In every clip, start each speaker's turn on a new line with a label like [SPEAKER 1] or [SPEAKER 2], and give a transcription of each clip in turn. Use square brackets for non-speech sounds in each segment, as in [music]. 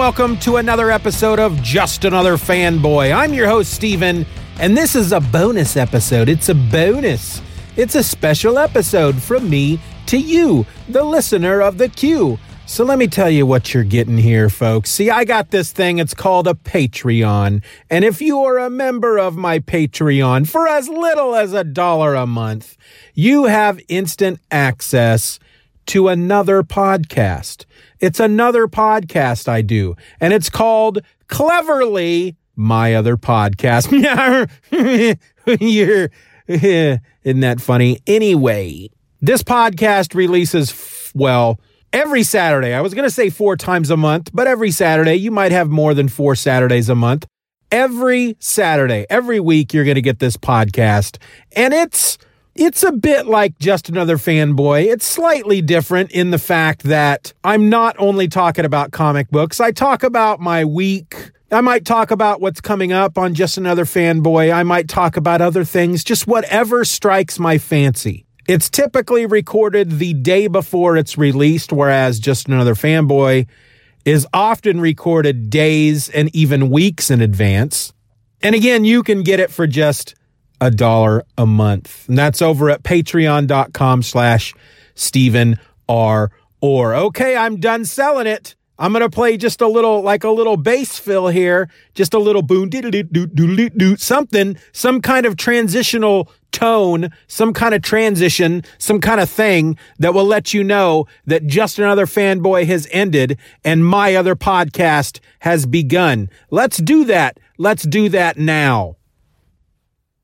[SPEAKER 1] Welcome to another episode of Just Another Fanboy. I'm your host, Steven, and this is a bonus episode. It's a bonus. It's a special episode from me to you, the listener of the queue. So let me tell you what you're getting here, folks. See, I got this thing. It's called a Patreon. And if you are a member of my Patreon for as little as a dollar a month, you have instant access to another podcast. It's another podcast I do, and it's called Cleverly My Other Podcast. [laughs] [laughs] Isn't that funny? Anyway, this podcast releases, f- well, every Saturday. I was going to say four times a month, but every Saturday. You might have more than four Saturdays a month. Every Saturday, every week, you're going to get this podcast, and it's it's a bit like just another fanboy. It's slightly different in the fact that I'm not only talking about comic books, I talk about my week. I might talk about what's coming up on just another fanboy. I might talk about other things, just whatever strikes my fancy. It's typically recorded the day before it's released, whereas just another fanboy is often recorded days and even weeks in advance. And again, you can get it for just a dollar a month. And that's over at patreon.com slash Stephen R. Or. Okay, I'm done selling it. I'm going to play just a little, like a little bass fill here, just a little boom, something, some kind of transitional tone, some kind of transition, some kind of thing that will let you know that just another fanboy has ended and my other podcast has begun. Let's do that. Let's do that now.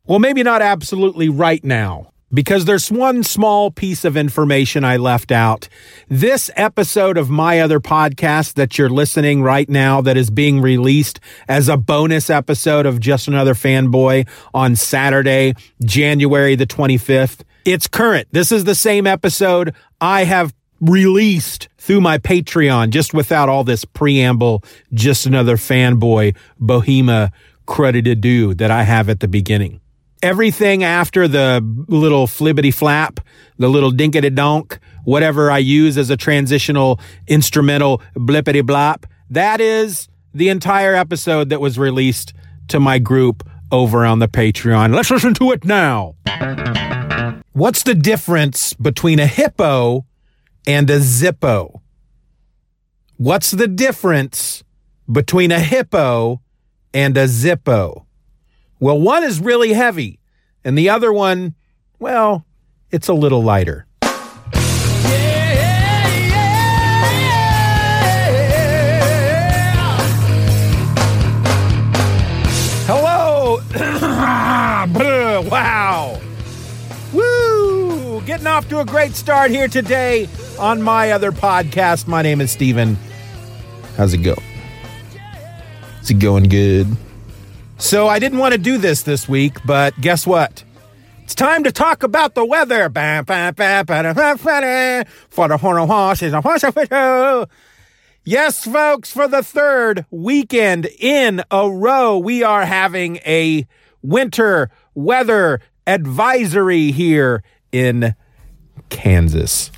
[SPEAKER 1] Well, maybe not absolutely right now, because there's one small piece of information I left out. This episode of my other podcast that you're listening right now, that is being released as a bonus episode of Just Another Fanboy on Saturday, January the 25th, it's current. This is the same episode I have released through my Patreon, just without all this preamble, just another fanboy, Bohema credited do that I have at the beginning everything after the little flibbity flap, the little dinkity donk, whatever I use as a transitional instrumental blippity blop, that is the entire episode that was released to my group over on the Patreon. Let's listen to it now. What's the difference between a hippo and a zippo? What's the difference between a hippo and a zippo? Well, one is really heavy, and the other one, well, it's a little lighter. Hello! [coughs] wow! Woo! Getting off to a great start here today on my other podcast. My name is Steven. How's it go? Is it going good? So I didn't want to do this this week, but guess what? It's time to talk about the weather. For the horn of horses. Yes, folks, for the third weekend in a row, we are having a winter weather advisory here in Kansas.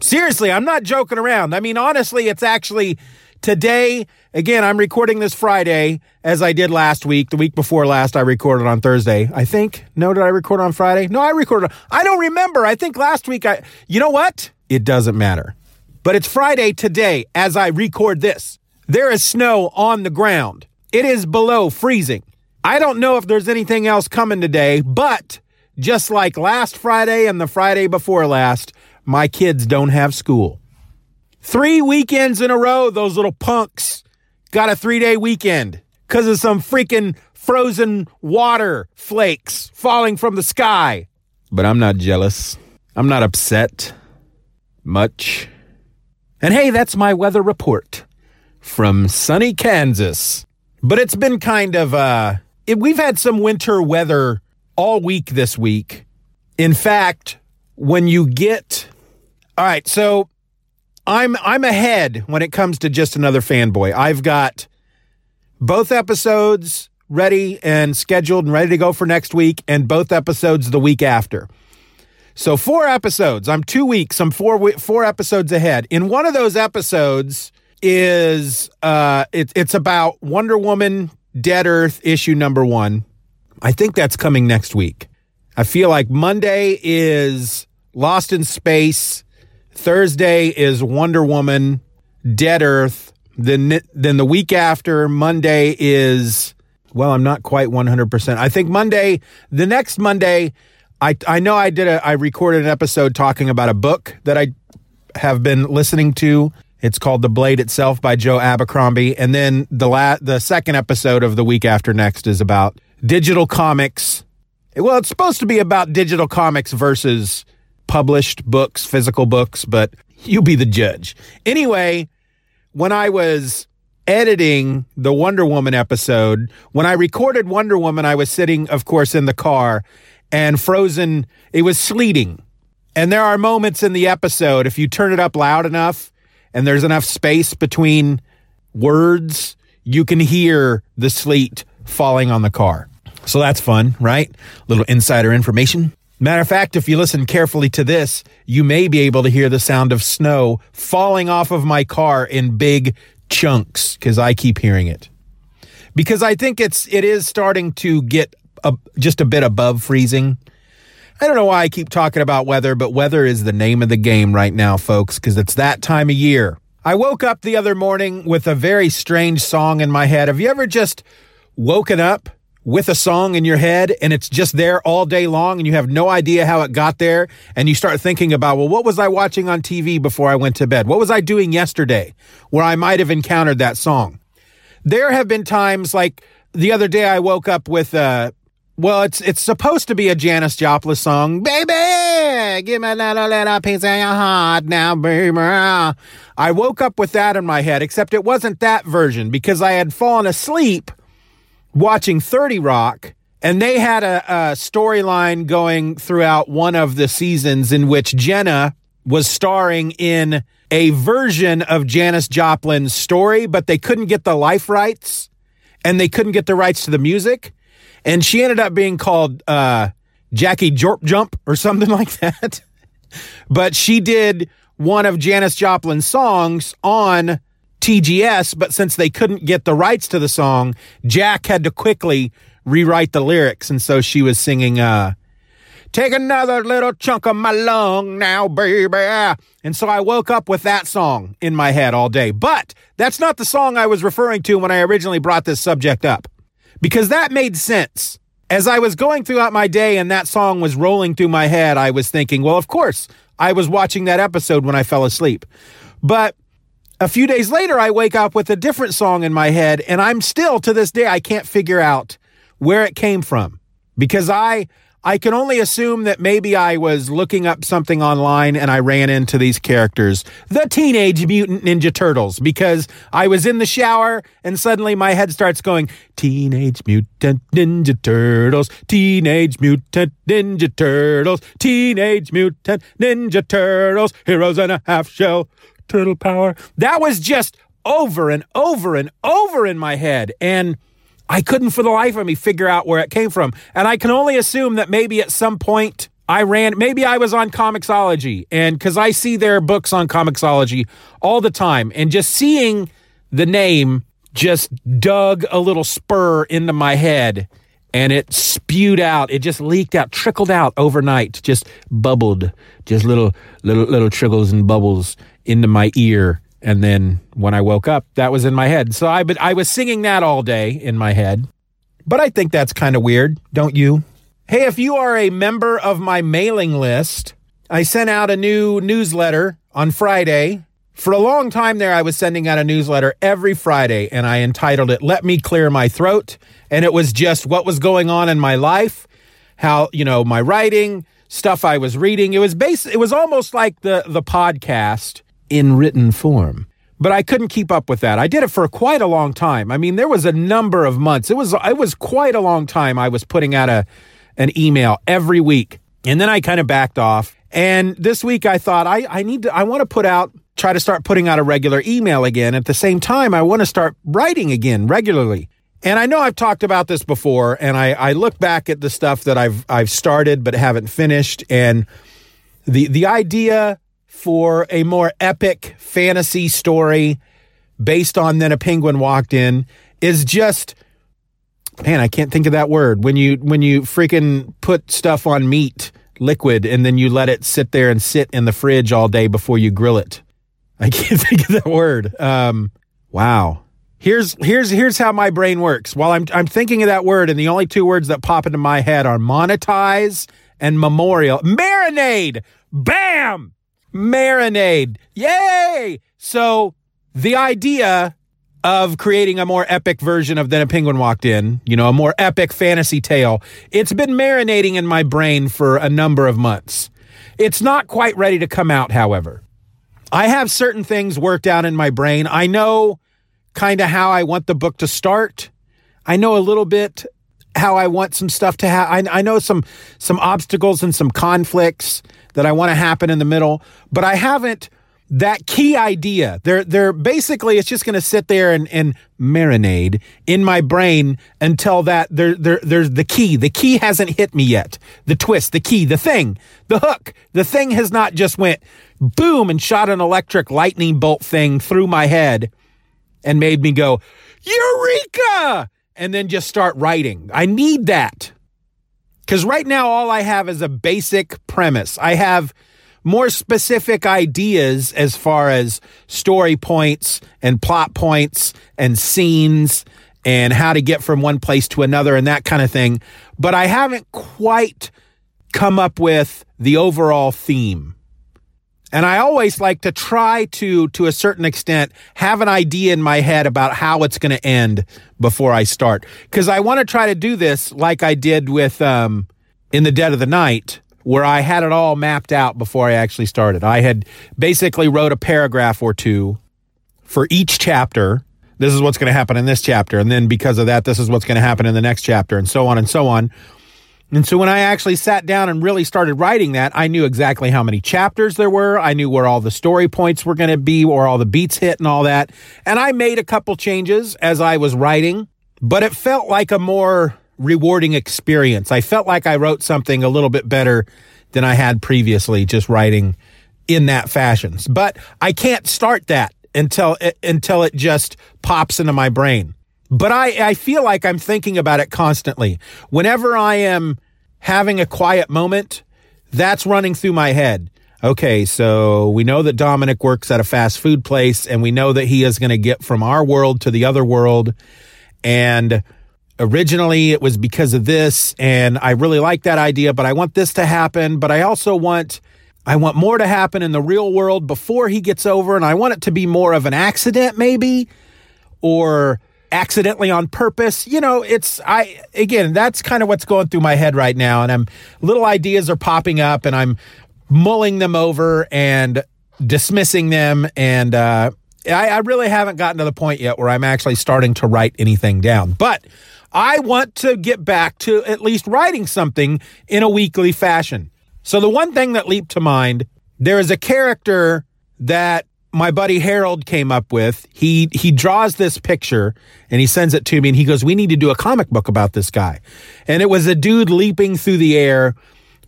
[SPEAKER 1] Seriously, I'm not joking around. I mean, honestly, it's actually today Again, I'm recording this Friday as I did last week. The week before last, I recorded on Thursday. I think. No, did I record on Friday? No, I recorded. I don't remember. I think last week I. You know what? It doesn't matter. But it's Friday today as I record this. There is snow on the ground. It is below freezing. I don't know if there's anything else coming today, but just like last Friday and the Friday before last, my kids don't have school. Three weekends in a row, those little punks got a three day weekend. because of some freaking frozen water flakes falling from the sky. But I'm not jealous. I'm not upset much. And hey, that's my weather report from sunny Kansas. But it's been kind of uh it, we've had some winter weather all week this week. In fact, when you get All right, so I'm I'm ahead when it comes to just another fanboy. I've got both episodes ready and scheduled and ready to go for next week, and both episodes the week after. So four episodes. I'm two weeks. I'm four four episodes ahead. In one of those episodes is uh, it, it's about Wonder Woman Dead Earth issue number one. I think that's coming next week. I feel like Monday is Lost in Space. Thursday is Wonder Woman Dead Earth. Then then the week after Monday is well, I'm not quite 100%. I think Monday, the next Monday, I I know I did a I recorded an episode talking about a book that I have been listening to. It's called The Blade Itself by Joe Abercrombie, and then the la- the second episode of the week after next is about digital comics. Well, it's supposed to be about digital comics versus published books, physical books, but you be the judge. Anyway, when I was editing the Wonder Woman episode, when I recorded Wonder Woman, I was sitting, of course, in the car and Frozen, it was sleeting. And there are moments in the episode, if you turn it up loud enough and there's enough space between words, you can hear the sleet falling on the car. So that's fun, right? Little insider information. Matter of fact, if you listen carefully to this, you may be able to hear the sound of snow falling off of my car in big chunks because I keep hearing it. Because I think it's it is starting to get a, just a bit above freezing. I don't know why I keep talking about weather, but weather is the name of the game right now, folks, because it's that time of year. I woke up the other morning with a very strange song in my head. Have you ever just woken up with a song in your head and it's just there all day long and you have no idea how it got there and you start thinking about, well, what was I watching on TV before I went to bed? What was I doing yesterday where I might have encountered that song? There have been times like the other day I woke up with uh well, it's it's supposed to be a Janis Joplin song. Baby, give me a little, little piece of your heart now, baby. I woke up with that in my head, except it wasn't that version because I had fallen asleep watching 30 Rock, and they had a, a storyline going throughout one of the seasons in which Jenna was starring in a version of Janis Joplin's story, but they couldn't get the life rights and they couldn't get the rights to the music and she ended up being called uh, Jackie Jorp Jump or something [laughs] like that. but she did one of Janis Joplin's songs on TGS, but since they couldn't get the rights to the song, Jack had to quickly rewrite the lyrics, and so she was singing uh, Take another little chunk of my lung now, baby. And so I woke up with that song in my head all day. But that's not the song I was referring to when I originally brought this subject up because that made sense. As I was going throughout my day and that song was rolling through my head, I was thinking, well, of course, I was watching that episode when I fell asleep. But a few days later, I wake up with a different song in my head, and I'm still to this day, I can't figure out where it came from. Because I I can only assume that maybe I was looking up something online and I ran into these characters, the Teenage Mutant Ninja Turtles, because I was in the shower and suddenly my head starts going, Teenage Mutant Ninja Turtles, Teenage Mutant Ninja Turtles, Teenage Mutant Ninja Turtles, heroes in a half shell, turtle power. That was just over and over and over in my head. And I couldn't for the life of me figure out where it came from. And I can only assume that maybe at some point I ran, maybe I was on Comixology, and because I see their books on Comixology all the time, and just seeing the name just dug a little spur into my head and it spewed out it just leaked out trickled out overnight just bubbled just little little little trickles and bubbles into my ear and then when I woke up, that was in my head. So I, but I was singing that all day in my head. But I think that's kind of weird, don't you? Hey, if you are a member of my mailing list, I sent out a new newsletter on Friday For a long time there, I was sending out a newsletter every Friday and I entitled it, Let Me Clear My Throat. And it was just what was going on in my life, how, you know, my writing, stuff I was reading. It was based, it was almost like the, the podcast in written form. But I couldn't keep up with that. I did it for quite a long time. I mean, there was a number of months. It was, it was quite a long time I was putting out a, an email every week. And then I kind of backed off. And this week I thought I, I need to, I want to put out try to start putting out a regular email again. At the same time, I want to start writing again regularly. And I know I've talked about this before, and I, I look back at the stuff that I've I've started but haven't finished, and the the idea for a more epic fantasy story based on then a penguin walked in is just man, I can't think of that word. When you when you freaking put stuff on meat liquid and then you let it sit there and sit in the fridge all day before you grill it. I [laughs] can't think of that word. Um, wow. Here's here's here's how my brain works. While I'm I'm thinking of that word, and the only two words that pop into my head are monetize and memorial. Marinade. Bam. Marinade. Yay. So the idea of creating a more epic version of Then a Penguin Walked In, you know, a more epic fantasy tale, it's been marinating in my brain for a number of months. It's not quite ready to come out, however. I have certain things worked out in my brain. I know kind of how I want the book to start. I know a little bit how I want some stuff to happen. I, I know some some obstacles and some conflicts that I want to happen in the middle, but I haven't that key idea. They're they're basically it's just going to sit there and, and marinade in my brain until that there there there's the key. The key hasn't hit me yet. The twist, the key, the thing, the hook. The thing has not just went boom and shot an electric lightning bolt thing through my head and made me go eureka and then just start writing. I need that. Cuz right now all I have is a basic premise. I have more specific ideas as far as story points and plot points and scenes and how to get from one place to another and that kind of thing. But I haven't quite come up with the overall theme. And I always like to try to, to a certain extent, have an idea in my head about how it's going to end before I start. Cause I want to try to do this like I did with, um, in the dead of the night where I had it all mapped out before I actually started. I had basically wrote a paragraph or two for each chapter. This is what's going to happen in this chapter. And then because of that, this is what's going to happen in the next chapter and so on and so on. And so when I actually sat down and really started writing that, I knew exactly how many chapters there were. I knew where all the story points were going to be, where all the beats hit and all that. And I made a couple changes as I was writing, but it felt like a more rewarding experience. I felt like I wrote something a little bit better than I had previously just writing in that fashion. But I can't start that until it, until it just pops into my brain. But I, I feel like I'm thinking about it constantly. Whenever I am having a quiet moment, that's running through my head. Okay, so we know that Dominic works at a fast food place and we know that he is going to get from our world to the other world. And originally it was because of this and I really like that idea, but I want this to happen, but I also want I want more to happen in the real world before he gets over and I want it to be more of an accident maybe or accidentally on purpose. You know, it's I again, that's kind of what's going through my head right now and I'm little ideas are popping up and I'm mulling them over and dismissing them and uh I, I really haven't gotten to the point yet where I'm actually starting to write anything down. But I want to get back to at least writing something in a weekly fashion. So the one thing that leaped to mind, there is a character that my buddy Harold came up with. He he draws this picture and he sends it to me and he goes, "We need to do a comic book about this guy." And it was a dude leaping through the air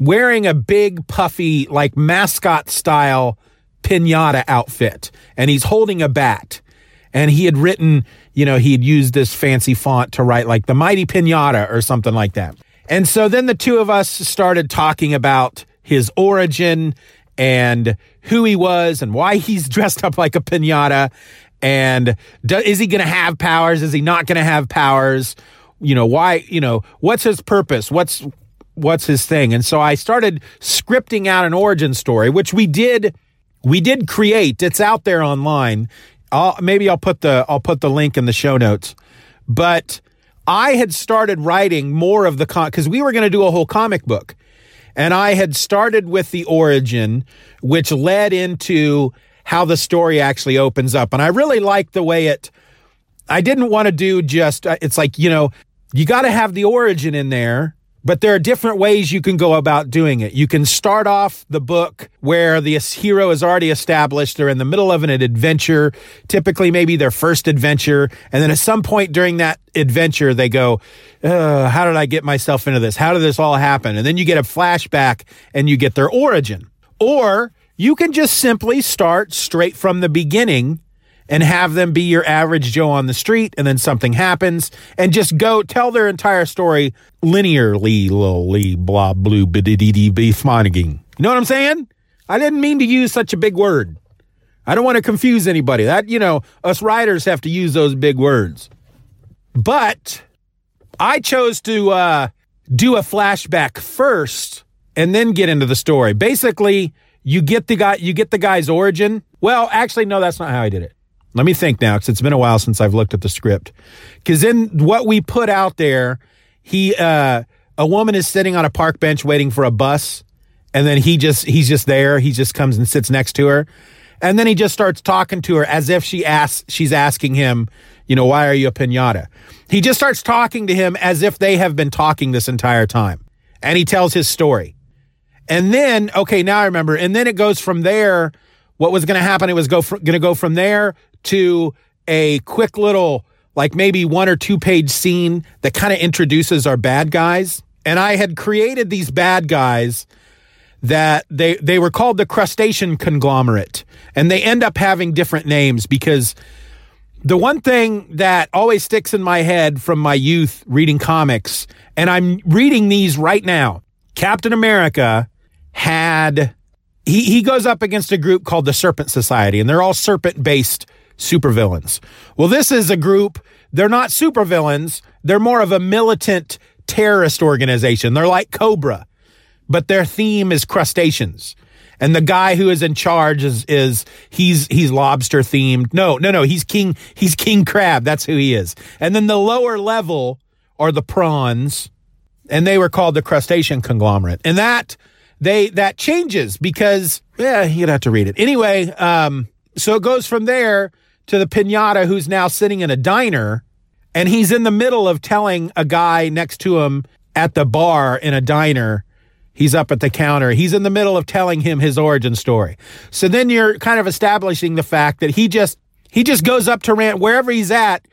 [SPEAKER 1] wearing a big puffy like mascot style piñata outfit and he's holding a bat. And he had written you know, he had used this fancy font to write like the Mighty Pinata or something like that. And so then the two of us started talking about his origin and who he was and why he's [laughs] dressed up like a pinata and do, is he going to have powers is he not going to have powers you know why you know what's his purpose what's what's his thing and so i started scripting out an origin story which we did we did create. It's out there online. I'll, maybe I'll put the I'll put the link in the show notes. But I had started writing more of the con because we were going to do a whole comic book, and I had started with the origin, which led into how the story actually opens up. And I really liked the way it. I didn't want to do just. uh, It's like you know, you got to have the origin in there but there are different ways you can go about doing it. You can start off the book where the hero is already established. They're in the middle of an adventure, typically maybe their first adventure. And then at some point during that adventure, they go, How did I get myself into this? How did this all happen? And then you get a flashback and you get their origin. Or you can just simply start straight from the beginning and have them be your average Joe on the street, and then something happens, and just go tell their entire story linearly, lily, blah, blue, bidididi, be You know what I'm saying? I didn't mean to use such a big word. I don't want to confuse anybody. That, you know, us writers have to use those big words. But I chose to uh, do a flashback first and then get into the story. Basically, you get the guy, you get the guy's origin. Well, actually, no, that's not how I did it. Let me think now, because it's been a while since I've looked at the script. Because in what we put out there, he, uh, a woman is sitting on a park bench waiting for a bus, and then he just, he's just there. He just comes and sits next to her, and then he just starts talking to her as if she asks, she's asking him, you know, why are you a pinata? He just starts talking to him as if they have been talking this entire time, and he tells his story. And then, okay, now I remember. And then it goes from there. What was going to happen? It was go going to go from there to a quick little, like maybe one or two page scene that kind of introduces our bad guys. And I had created these bad guys that they they were called the crustacean conglomerate, and they end up having different names because the one thing that always sticks in my head from my youth reading comics, and I'm reading these right now. Captain America had he he goes up against a group called the Serpent Society, and they're all serpent based supervillains. Well, this is a group, they're not supervillains, they're more of a militant terrorist organization. They're like Cobra, but their theme is crustaceans. And the guy who is in charge is is he's he's lobster themed. No, no, no, he's king he's king crab. That's who he is. And then the lower level are the prawns, and they were called the crustacean conglomerate. And that they that changes because yeah, you'd have to read it. Anyway, um so it goes from there to the pinata who's now sitting in a diner and he's in the middle of telling a guy next to him at the bar in a diner he's up at the counter. He's in the middle of telling him his origin story. So then you're kind of establishing the fact that he just he just goes up to rant wherever he's at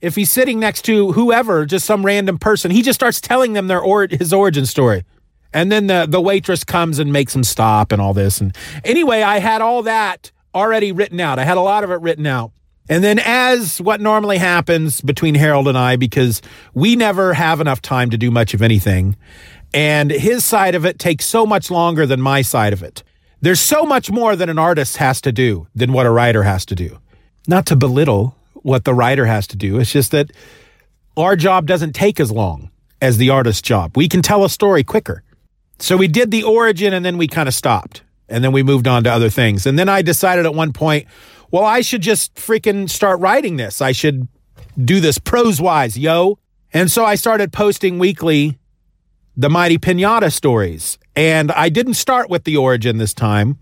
[SPEAKER 1] if he's sitting next to whoever just some random person he just starts telling them their or his origin story. And then the the waitress comes and makes him stop and all this. And anyway i had all that already written out. I had a lot of it written out and then, as what normally happens between Harold and I, because we never have enough time to do much of anything, and his side of it takes so much longer than my side of it. There's so much more that an artist has to do than what a writer has to do. Not to belittle what the writer has to do, it's just that our job doesn't take as long as the artist's job. We can tell a story quicker. So we did the origin and then we kind of stopped and then we moved on to other things. And then I decided at one point, well, I should just freaking start writing this. I should do this prose wise, yo. And so I started posting weekly the Mighty Pinata stories. And I didn't start with the origin this time,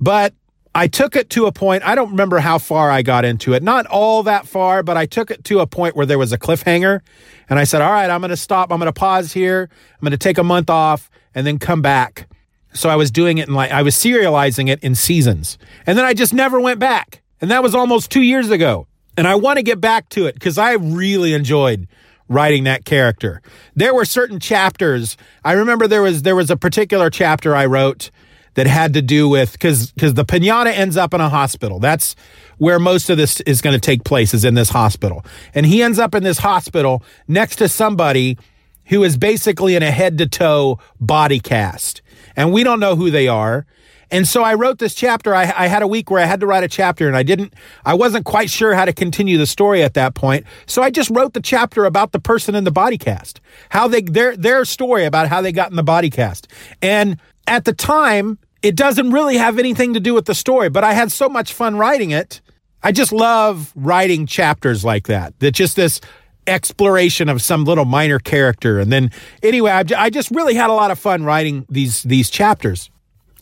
[SPEAKER 1] but I took it to a point. I don't remember how far I got into it. Not all that far, but I took it to a point where there was a cliffhanger. And I said, all right, I'm going to stop. I'm going to pause here. I'm going to take a month off and then come back. So I was doing it in like, I was serializing it in seasons. And then I just never went back. And that was almost two years ago. And I want to get back to it because I really enjoyed writing that character. There were certain chapters. I remember there was there was a particular chapter I wrote that had to do with because because the pinata ends up in a hospital. That's where most of this is going to take place is in this hospital, and he ends up in this hospital next to somebody who is basically in a head to toe body cast, and we don't know who they are. And so I wrote this chapter. I, I, had a week where I had to write a chapter and I didn't, I wasn't quite sure how to continue the story at that point. So I just wrote the chapter about the person in the body cast, how they, their, their story about how they got in the body cast. And at the time, it doesn't really have anything to do with the story, but I had so much fun writing it. I just love writing chapters like that. That just this exploration of some little minor character, and then anyway, I, just really had a lot of fun writing these these chapters,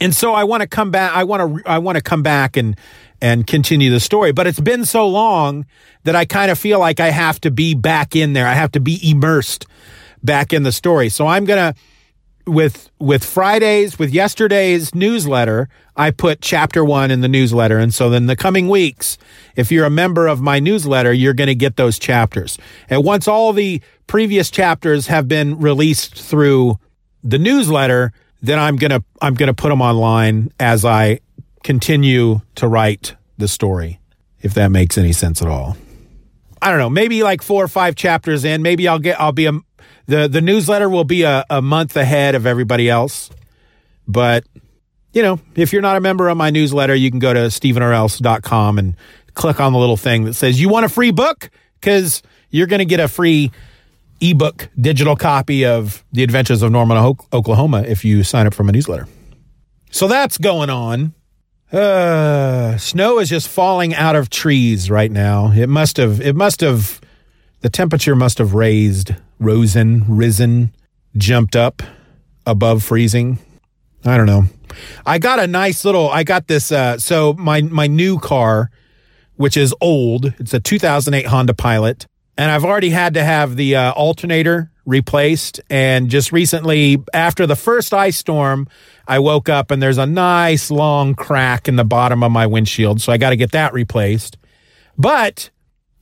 [SPEAKER 1] and so I want to come back. I want to I want to come back and and continue the story. But it's been so long that I kind of feel like I have to be back in there. I have to be immersed back in the story. So I'm gonna with with Fridays with yesterday's newsletter, I put chapter one in the newsletter, and so then the coming weeks, if you're a member of my newsletter, you're going to get those chapters. And once all the previous chapters have been released through the newsletter, then I'm gonna I'm gonna put them online as I continue to write the story, if that makes any sense at all. I don't know, maybe like four or five chapters in, maybe I'll get I'll be a the the newsletter will be a, a month ahead of everybody else. But you know, if you're not a member of my newsletter, you can go to stephenorelse.com and click on the little thing that says you want a free book because you're going to get a free ebook digital copy of The Adventures of Norman, Oklahoma if you sign up for my newsletter. So that's going on. Uh, snow is just falling out of trees right now. It must have, it must have, the temperature must have raised, risen, risen, jumped up above freezing. I don't know. I got a nice little, I got this, uh, so my, my new car, which is old, it's a 2008 Honda Pilot, and I've already had to have the uh, alternator replaced. And just recently, after the first ice storm, I woke up and there's a nice long crack in the bottom of my windshield. So I got to get that replaced. But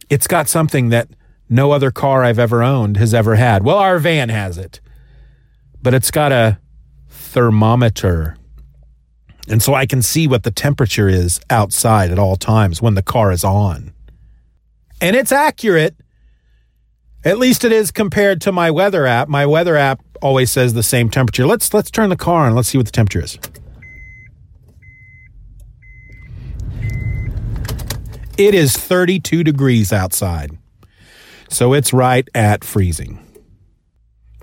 [SPEAKER 1] it's got something that no other car I've ever owned has ever had. Well, our van has it, but it's got a thermometer. And so I can see what the temperature is outside at all times when the car is on. And it's accurate at least it is compared to my weather app. My weather app always says the same temperature. Let's let's turn the car on. Let's see what the temperature is. It is 32 degrees outside. So it's right at freezing.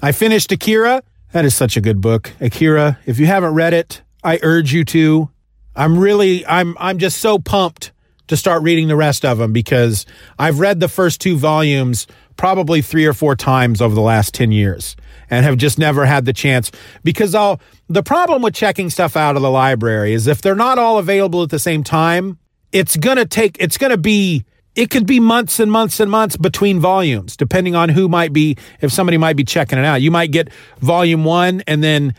[SPEAKER 1] I finished Akira. That is such a good book. Akira, if you haven't read it, I urge you to. I'm really I'm I'm just so pumped to start reading the rest of them because I've read the first two volumes probably three or four times over the last 10 years and have just never had the chance because I'll, the problem with checking stuff out of the library is if they're not all available at the same time, it's going to take, it's going to be, it could be months and months and months between volumes, depending on who might be, if somebody might be checking it out. You might get volume one and then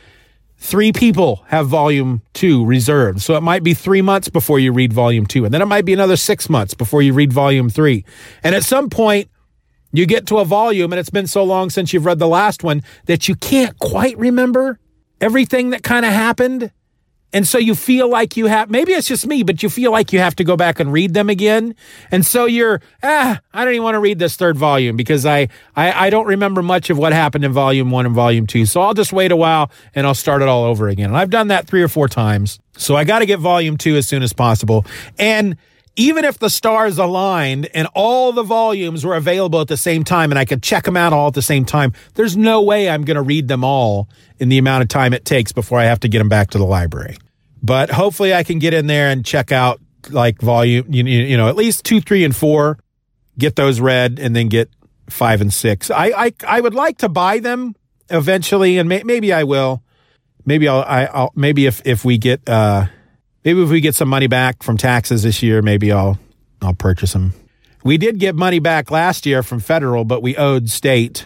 [SPEAKER 1] three people have volume two reserved. So it might be three months before you read volume two. And then it might be another six months before you read volume three. And at some point, you get to a volume and it's been so long since you've read the last one that you can't quite remember everything that kind of happened. And so you feel like you have, maybe it's just me, but you feel like you have to go back and read them again. And so you're, ah, I don't even want to read this third volume because I, I, I don't remember much of what happened in volume one and volume two. So I'll just wait a while and I'll start it all over again. And I've done that three or four times. So I got to get volume two as soon as possible. And even if the stars aligned and all the volumes were available at the same time and I could check them out all at the same time, there's no way I'm going to read them all in the amount of time it takes before I have to get them back to the library. But hopefully I can get in there and check out like volume, you, you know, at least two, three, and four, get those read and then get five and six. I, I, I would like to buy them eventually and may, maybe I will. Maybe I'll, I, will i will maybe if, if we get, uh, Maybe if we get some money back from taxes this year, maybe I'll I'll purchase them. We did get money back last year from federal, but we owed state.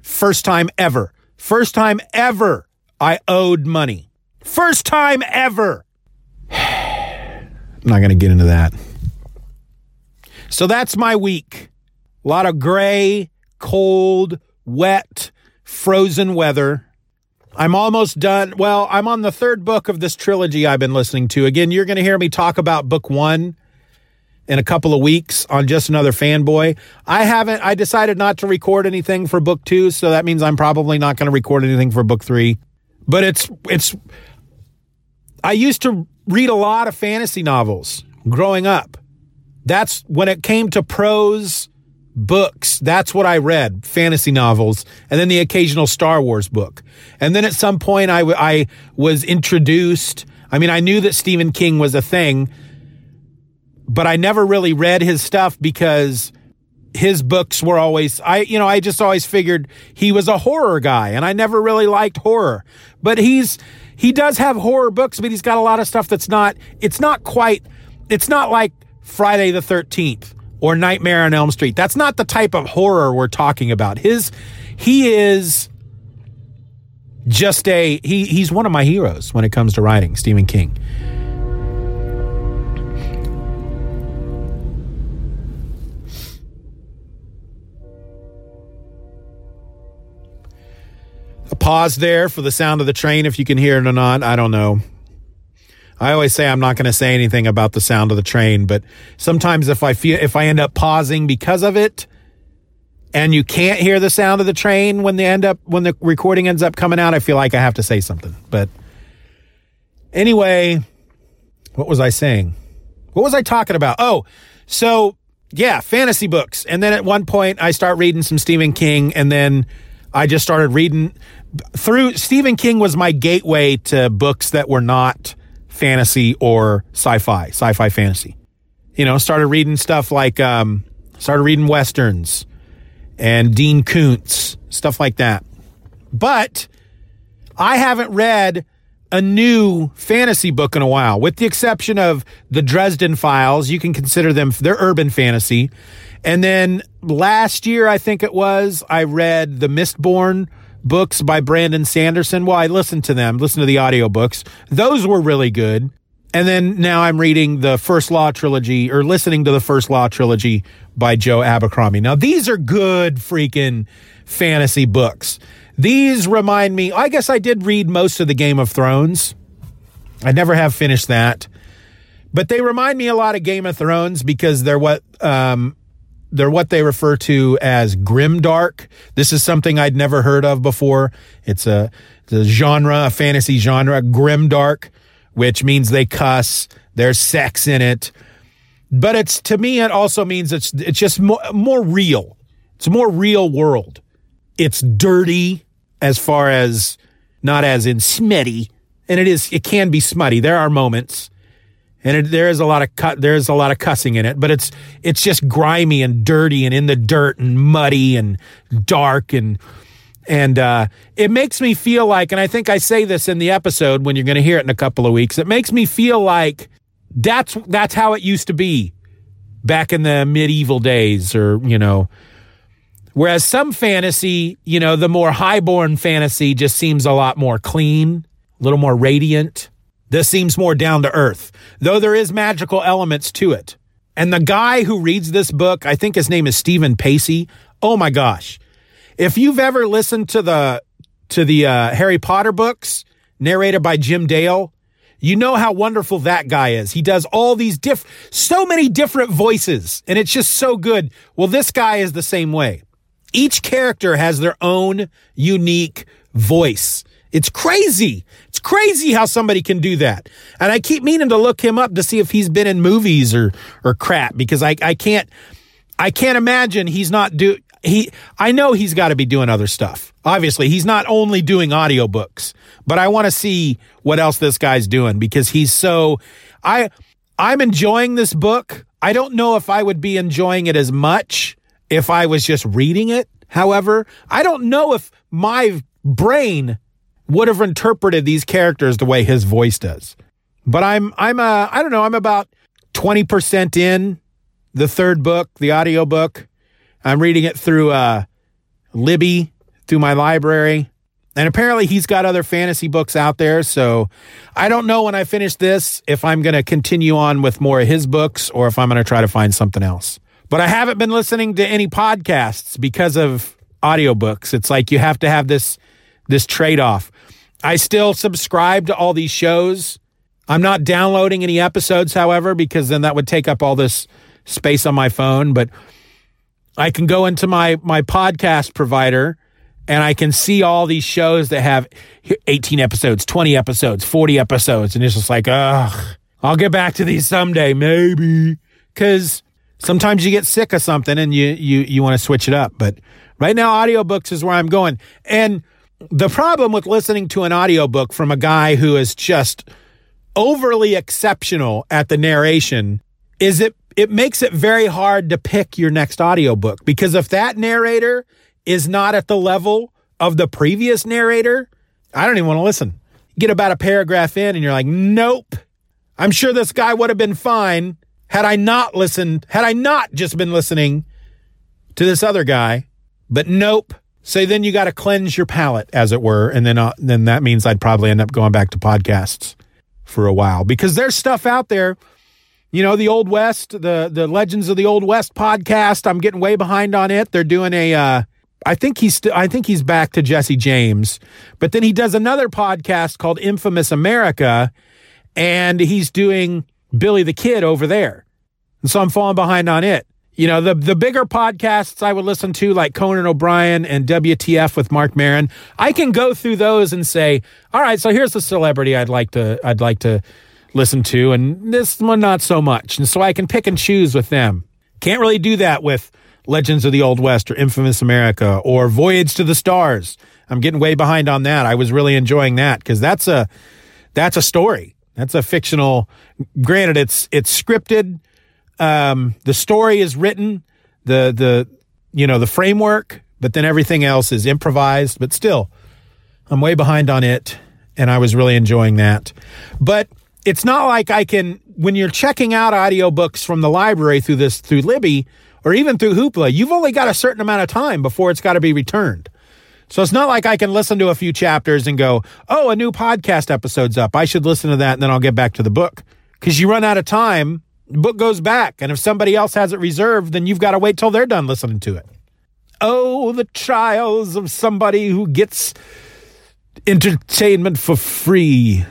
[SPEAKER 1] First time ever. First time ever I owed money. First time ever. [sighs] I'm not going to get into that. So that's my week. A lot of gray, cold, wet, frozen weather. I'm almost done. Well, I'm on the third book of this trilogy I've been listening to. Again, you're going to hear me talk about book one in a couple of weeks on just another fanboy. I haven't, I decided not to record anything for book two, so that means I'm probably not going to record anything for book three. But it's, it's, I used to read a lot of fantasy novels growing up. That's when it came to prose books. That's what I read, fantasy novels, and then the occasional Star Wars book. And then at some point, I, w- I was introduced. I mean, I knew that Stephen King was a thing, but I never really read his stuff because his books were always I you know I just always figured he was a horror guy and I never really liked horror but he's he does have horror books but he's got a lot of stuff that's not it's not quite it's not like Friday the 13th or Nightmare on Elm Street. That's not the type of horror we're talking about. His he is just a he he's one of my heroes when it comes to writing Stephen King. A pause there for the sound of the train if you can hear it or not. I don't know i always say i'm not going to say anything about the sound of the train but sometimes if i feel if i end up pausing because of it and you can't hear the sound of the train when they end up when the recording ends up coming out i feel like i have to say something. But anyway what was i saying? What was i talking about? Oh so yeah fantasy books. And then at one point i start reading some stephen king and then i just started reading. Through stephen king was my gateway to books that were not fantasy or sci-fi sci-fi fantasy you know started reading stuff like um started reading westerns and Dean Koontz, stuff like that. But I haven't read a new fantasy book in a while, with the exception of the Dresden Files. You can consider them, they're urban fantasy. And then last year, I think it was, I read the Mistborn books by Brandon Sanderson. Well, I listened to them, listened to the audiobooks. Those were really good. And then now I'm reading the First Law trilogy or listening to the First Law trilogy by Joe Abercrombie. Now, these are good freaking fantasy books. These remind me, I guess I did read most of the Game of Thrones. I never have finished that. But they remind me a lot of Game of Thrones because they're what um, they're what they refer to as grimdark. This is something I'd never heard of before. It's a, it's a genre, a fantasy genre, grimdark which means they cuss. There's sex in it. But it's to me, it also means it's it's just more, more real. It's a more real world. It's dirty as far as not as in smutty, and it is it can be smutty. There are moments, and it, there is a lot of cut. There is a lot of cussing in it, but it's it's just grimy and dirty and in the dirt and muddy and dark and and uh, it makes me feel like, and I think I say this in the episode when you're going to hear it in a couple of weeks. It makes me feel like that's that's how it used to be back in the medieval days, or you know. Whereas some fantasy, you know, the more highborn fantasy just seems a lot more clean, a little more radiant. This seems more down to earth, though there is magical elements to it. And the guy who reads this book, I think his name is Steven Pacey. Oh my gosh if you've ever listened to the to the uh, Harry Potter books narrated by Jim Dale, you know how wonderful that guy is. He does all these diff so many different voices and it's just so good. Well, this guy is the same way. Each character has their own unique voice. It's crazy. It's crazy how somebody can do that. And I keep meaning to look him up to see if he's been in movies or or crap because I I can't I can't imagine he's not do he I know he's got to be doing other stuff. Obviously, he's not only doing audiobooks, but I want to see what else this guy's doing because he's so I I'm enjoying this book. I don't know if I would be enjoying it as much if I was just reading it. However, I don't know if my brain would have interpreted these characters the way his voice does. But I'm I'm uh I don't know, I'm about 20% in the third book, the audiobook. I'm reading it through uh, Libby, through my library. And apparently he's got other fantasy books out there. So I don't know when I finish this if I'm going to continue on with more of his books or if I'm going to try to find something else. But I haven't been listening to any podcasts because of audiobooks. It's like you have to have this this trade-off. I still subscribe to all these shows. I'm not downloading any episodes, however, because then that would take up all this space on my phone, but I can go into my my podcast provider and I can see all these shows that have 18 episodes, 20 episodes, 40 episodes and it's just like, ugh, I'll get back to these someday, maybe. Cuz sometimes you get sick of something and you you you want to switch it up, but right now audiobooks is where I'm going. And the problem with listening to an audiobook from a guy who is just overly exceptional at the narration is it it makes it very hard to pick your next audiobook because if that narrator is not at the level of the previous narrator, I don't even want to listen. Get about a paragraph in and you're like, nope. I'm sure this guy would have been fine had I not listened, had I not just been listening to this other guy. But nope. So then you got to cleanse your palate, as it were, and then uh, then that means I'd probably end up going back to podcasts for a while because there's stuff out there. You know, the Old West, the the Legends of the Old West podcast. I'm getting way behind on it. They're doing a. Uh, I think he's st- I think he's back to Jesse James, but then he does another podcast called Infamous America, and he's doing Billy the Kid over there, and so I'm falling behind on it. You know, the the bigger podcasts I would listen to, like Conan O'Brien and WTF with Marc Maron, I can go through those and say, all right, so here's the celebrity I'd like to I'd like to listen to, and this one not so much, and so I can pick and choose with them. Can't really do that with Legends of the Old West or Infamous America or Voyage to the Stars. I'm getting way behind on that. I was really enjoying that because that's a that's a story. That's a fictional. Granted, it's it's scripted um, the story is written, the the you know the framework, but then everything else is improvised. But still, I'm way behind on it, and I was really enjoying that. But it's not like I can when you're checking out audiobooks from the library through this through Libby or even through Hoopla, you've only got a certain amount of time before it's got to be returned. So it's not like I can listen to a few chapters and go, "Oh, a new podcast episode's up. I should listen to that and then I'll get back to the book." Cuz you run out of time book goes back. And if somebody else has it reserved, then you've got to wait till they're done listening to it. Oh, the trials of somebody who gets entertainment for free.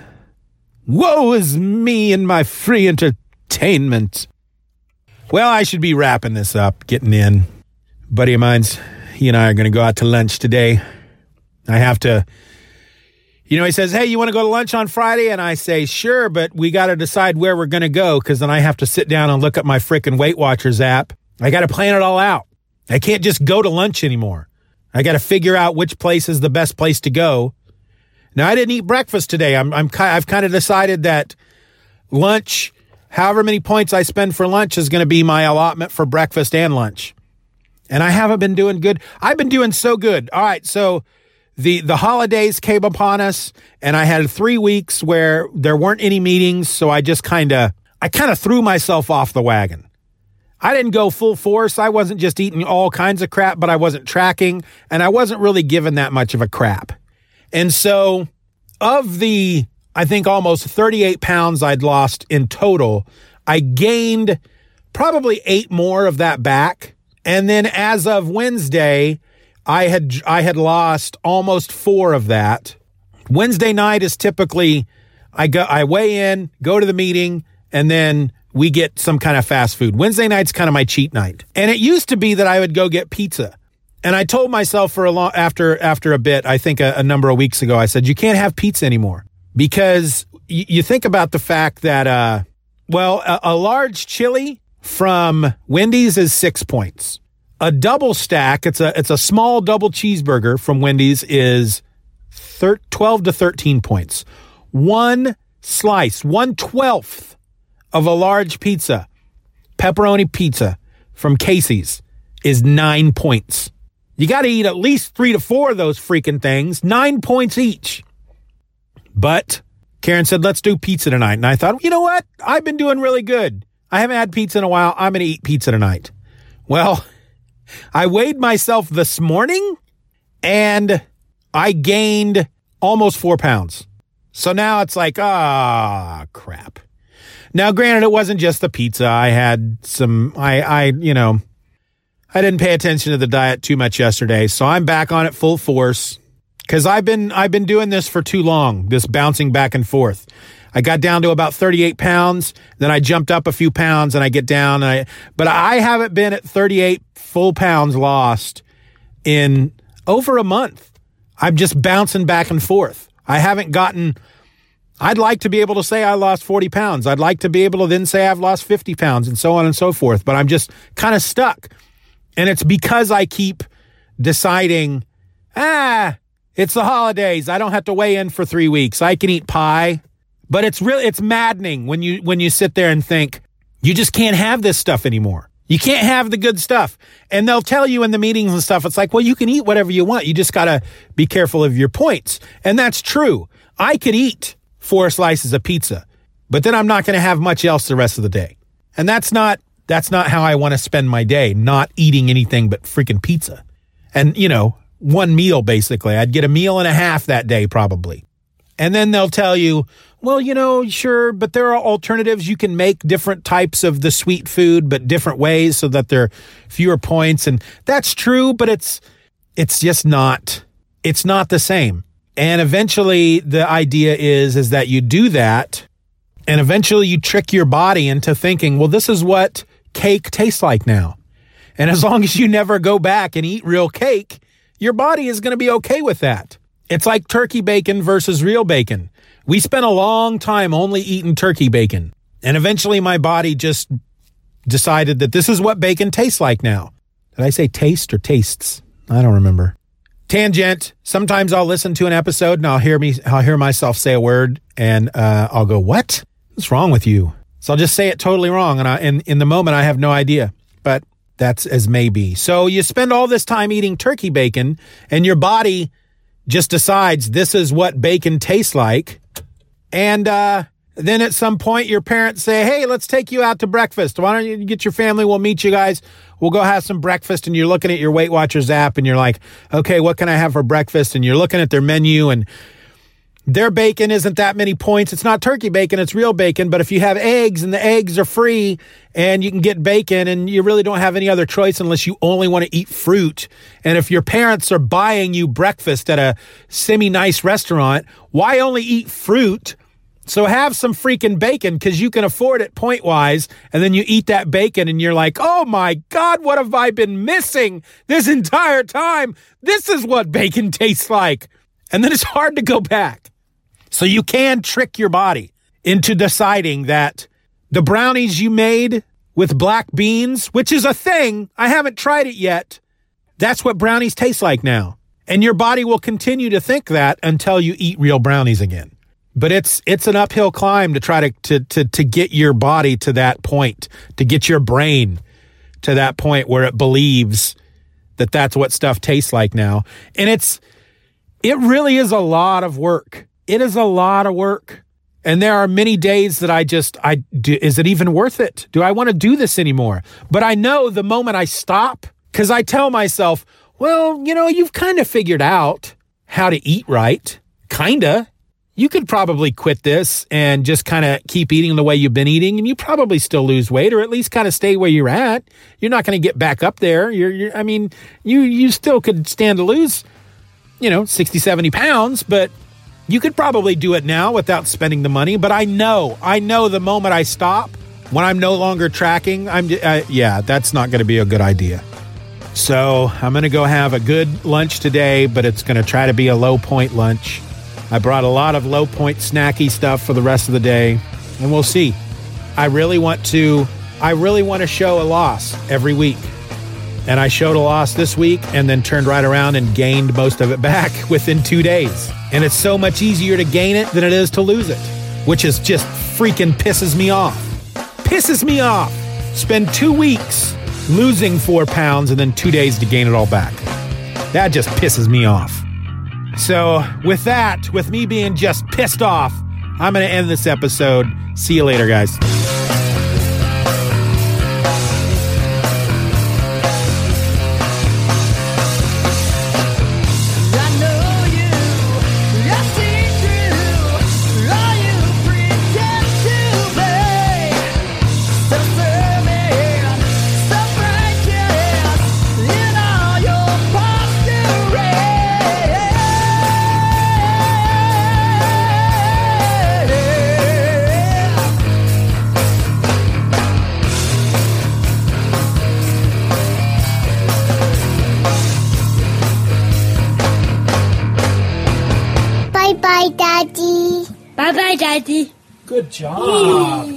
[SPEAKER 1] Woe is me and my free entertainment. Well, I should be wrapping this up, getting in. buddy of mine's, he and I are going to go out to lunch today. I have to you know, he says, Hey, you want to go to lunch on Friday? And I say, Sure, but we got to decide where we're going to go because then I have to sit down and look at my freaking Weight Watchers app. I got to plan it all out. I can't just go to lunch anymore. I got to figure out which place is the best place to go. Now, I didn't eat breakfast today. I'm, I'm, I've kind of decided that lunch, however many points I spend for lunch, is going to be my allotment for breakfast and lunch. And I haven't been doing good. I've been doing so good. All right. So, the the holidays came upon us and I had 3 weeks where there weren't any meetings so I just kind of I kind of threw myself off the wagon. I didn't go full force. I wasn't just eating all kinds of crap, but I wasn't tracking and I wasn't really given that much of a crap. And so of the I think almost 38 pounds I'd lost in total, I gained probably 8 more of that back. And then as of Wednesday, I had I had lost almost four of that. Wednesday night is typically I go I weigh in, go to the meeting, and then we get some kind of fast food. Wednesday night's kind of my cheat night. And it used to be that I would go get pizza. And I told myself for a long after after a bit, I think a, a number of weeks ago, I said you can't have pizza anymore because y- you think about the fact that uh, well, a, a large chili from Wendy's is six points a double stack, it's a it's a small double cheeseburger from Wendy's is thir- 12 to 13 points. One slice, one twelfth of a large pizza, pepperoni pizza from Casey's is nine points. You got to eat at least three to four of those freaking things, nine points each. But Karen said, let's do pizza tonight. And I thought, you know what? I've been doing really good. I haven't had pizza in a while. I'm going to eat pizza tonight. Well, [laughs] I weighed myself this morning and I gained almost four pounds. So now it's like, ah, crap. Now, granted, it wasn't just the pizza. I had some, I, I, you know, I didn't pay attention to the diet too much yesterday. So I'm back on it full force because I've been, I've been doing this for too long, this bouncing back and forth. I got down to about 38 pounds. Then I jumped up a few pounds and I get down. I, but I haven't been at 38 full pounds lost in over a month. I'm just bouncing back and forth. I haven't gotten, I'd like to be able to say I lost 40 pounds. I'd like to be able to then say I've lost 50 pounds and so on and so forth, but I'm just kind of stuck. And it's because I keep deciding, ah, it's the holidays. I don't have to weigh in for three weeks. I can eat pie But it's really it's maddening when you when you sit there and think you just can't have this stuff anymore. You can't have the good stuff. And they'll tell you in the meetings and stuff, it's like, well, you can eat whatever you want. You just got to be careful of your points. And that's true. I could eat four slices of pizza, but then I'm not going to have much else the rest of the day. And that's not, that's not how I want to spend my day, not eating anything but freaking pizza. And, you know, one meal basically. I'd get a meal and a half that day probably. And then they'll tell you, well, you know, sure, but there are alternatives. You can make different types of the sweet food, but different ways so that there are fewer points. And that's true, but it's, it's just not, it's not the same. And eventually the idea is, is that you do that and eventually you trick your body into thinking, well, this is what cake tastes like now. And as long as you never go back and eat real cake, your body is going to be okay with that. It's like turkey bacon versus real bacon. We spent a long time only eating turkey bacon. And eventually my body just decided that this is what bacon tastes like now. Did I say taste or tastes? I don't remember. Tangent. Sometimes I'll listen to an episode and I'll hear me, I'll hear myself say a word and uh, I'll go, what? What's wrong with you? So I'll just say it totally wrong. And I, in, in the moment, I have no idea, but that's as may be. So you spend all this time eating turkey bacon and your body just decides this is what bacon tastes like. And uh, then at some point, your parents say, Hey, let's take you out to breakfast. Why don't you get your family? We'll meet you guys. We'll go have some breakfast. And you're looking at your Weight Watchers app and you're like, Okay, what can I have for breakfast? And you're looking at their menu and their bacon isn't that many points. It's not turkey bacon, it's real bacon. But if you have eggs and the eggs are free and you can get bacon and you really don't have any other choice unless you only want to eat fruit. And if your parents are buying you breakfast at a semi nice restaurant, why only eat fruit? So have some freaking bacon because you can afford it point wise. And then you eat that bacon and you're like, oh my God, what have I been missing this entire time? This is what bacon [laughs] tastes like. And then it's hard to go back. So you can trick your body into deciding that the brownies you made with black beans, which is a thing, I haven't tried it yet. That's what brownies taste like now. And your body will continue to think that until you eat real brownies again. But it's it's an uphill climb to try to to to, to get your body to that point, to get your brain to that point where it believes that that's what stuff tastes like now. And it's it really is a lot of work it is a lot of work. And there are many days that I just, I do, is it even worth it? Do I want to do this anymore? But I know the moment I stop, because I tell myself, well, you know, you've kind of figured out how to eat right. Kinda. You could probably quit this and just kind of keep eating the way you've been eating, and you probably still lose weight, or at least kind of stay where you're at. You're not going to get back up there. You're, you're, I mean, you you still could stand to lose, you know, 60, 70 pounds, but you could probably do it now without spending the money, but I know, I know the moment I stop, when I'm no longer tracking, I'm, uh, yeah, that's not going to be a good idea. So I'm going to go have a good lunch today, but it's going to try to be a low point lunch. I brought a lot of low point snacky stuff for the rest of the day, and we'll see. I really want to, I really want to show a loss every week. And I showed a loss this week and then turned right around and gained most of it back [laughs] within two days. And it's so much easier to gain it than it is to lose it, which is just freaking pisses me off. Pisses me off. Spend two weeks losing four pounds and then two days to gain it all back. That just pisses me off. So, with that, with me being just pissed off, I'm going to end this episode. See you later, guys.
[SPEAKER 2] Daddy.
[SPEAKER 1] Good job.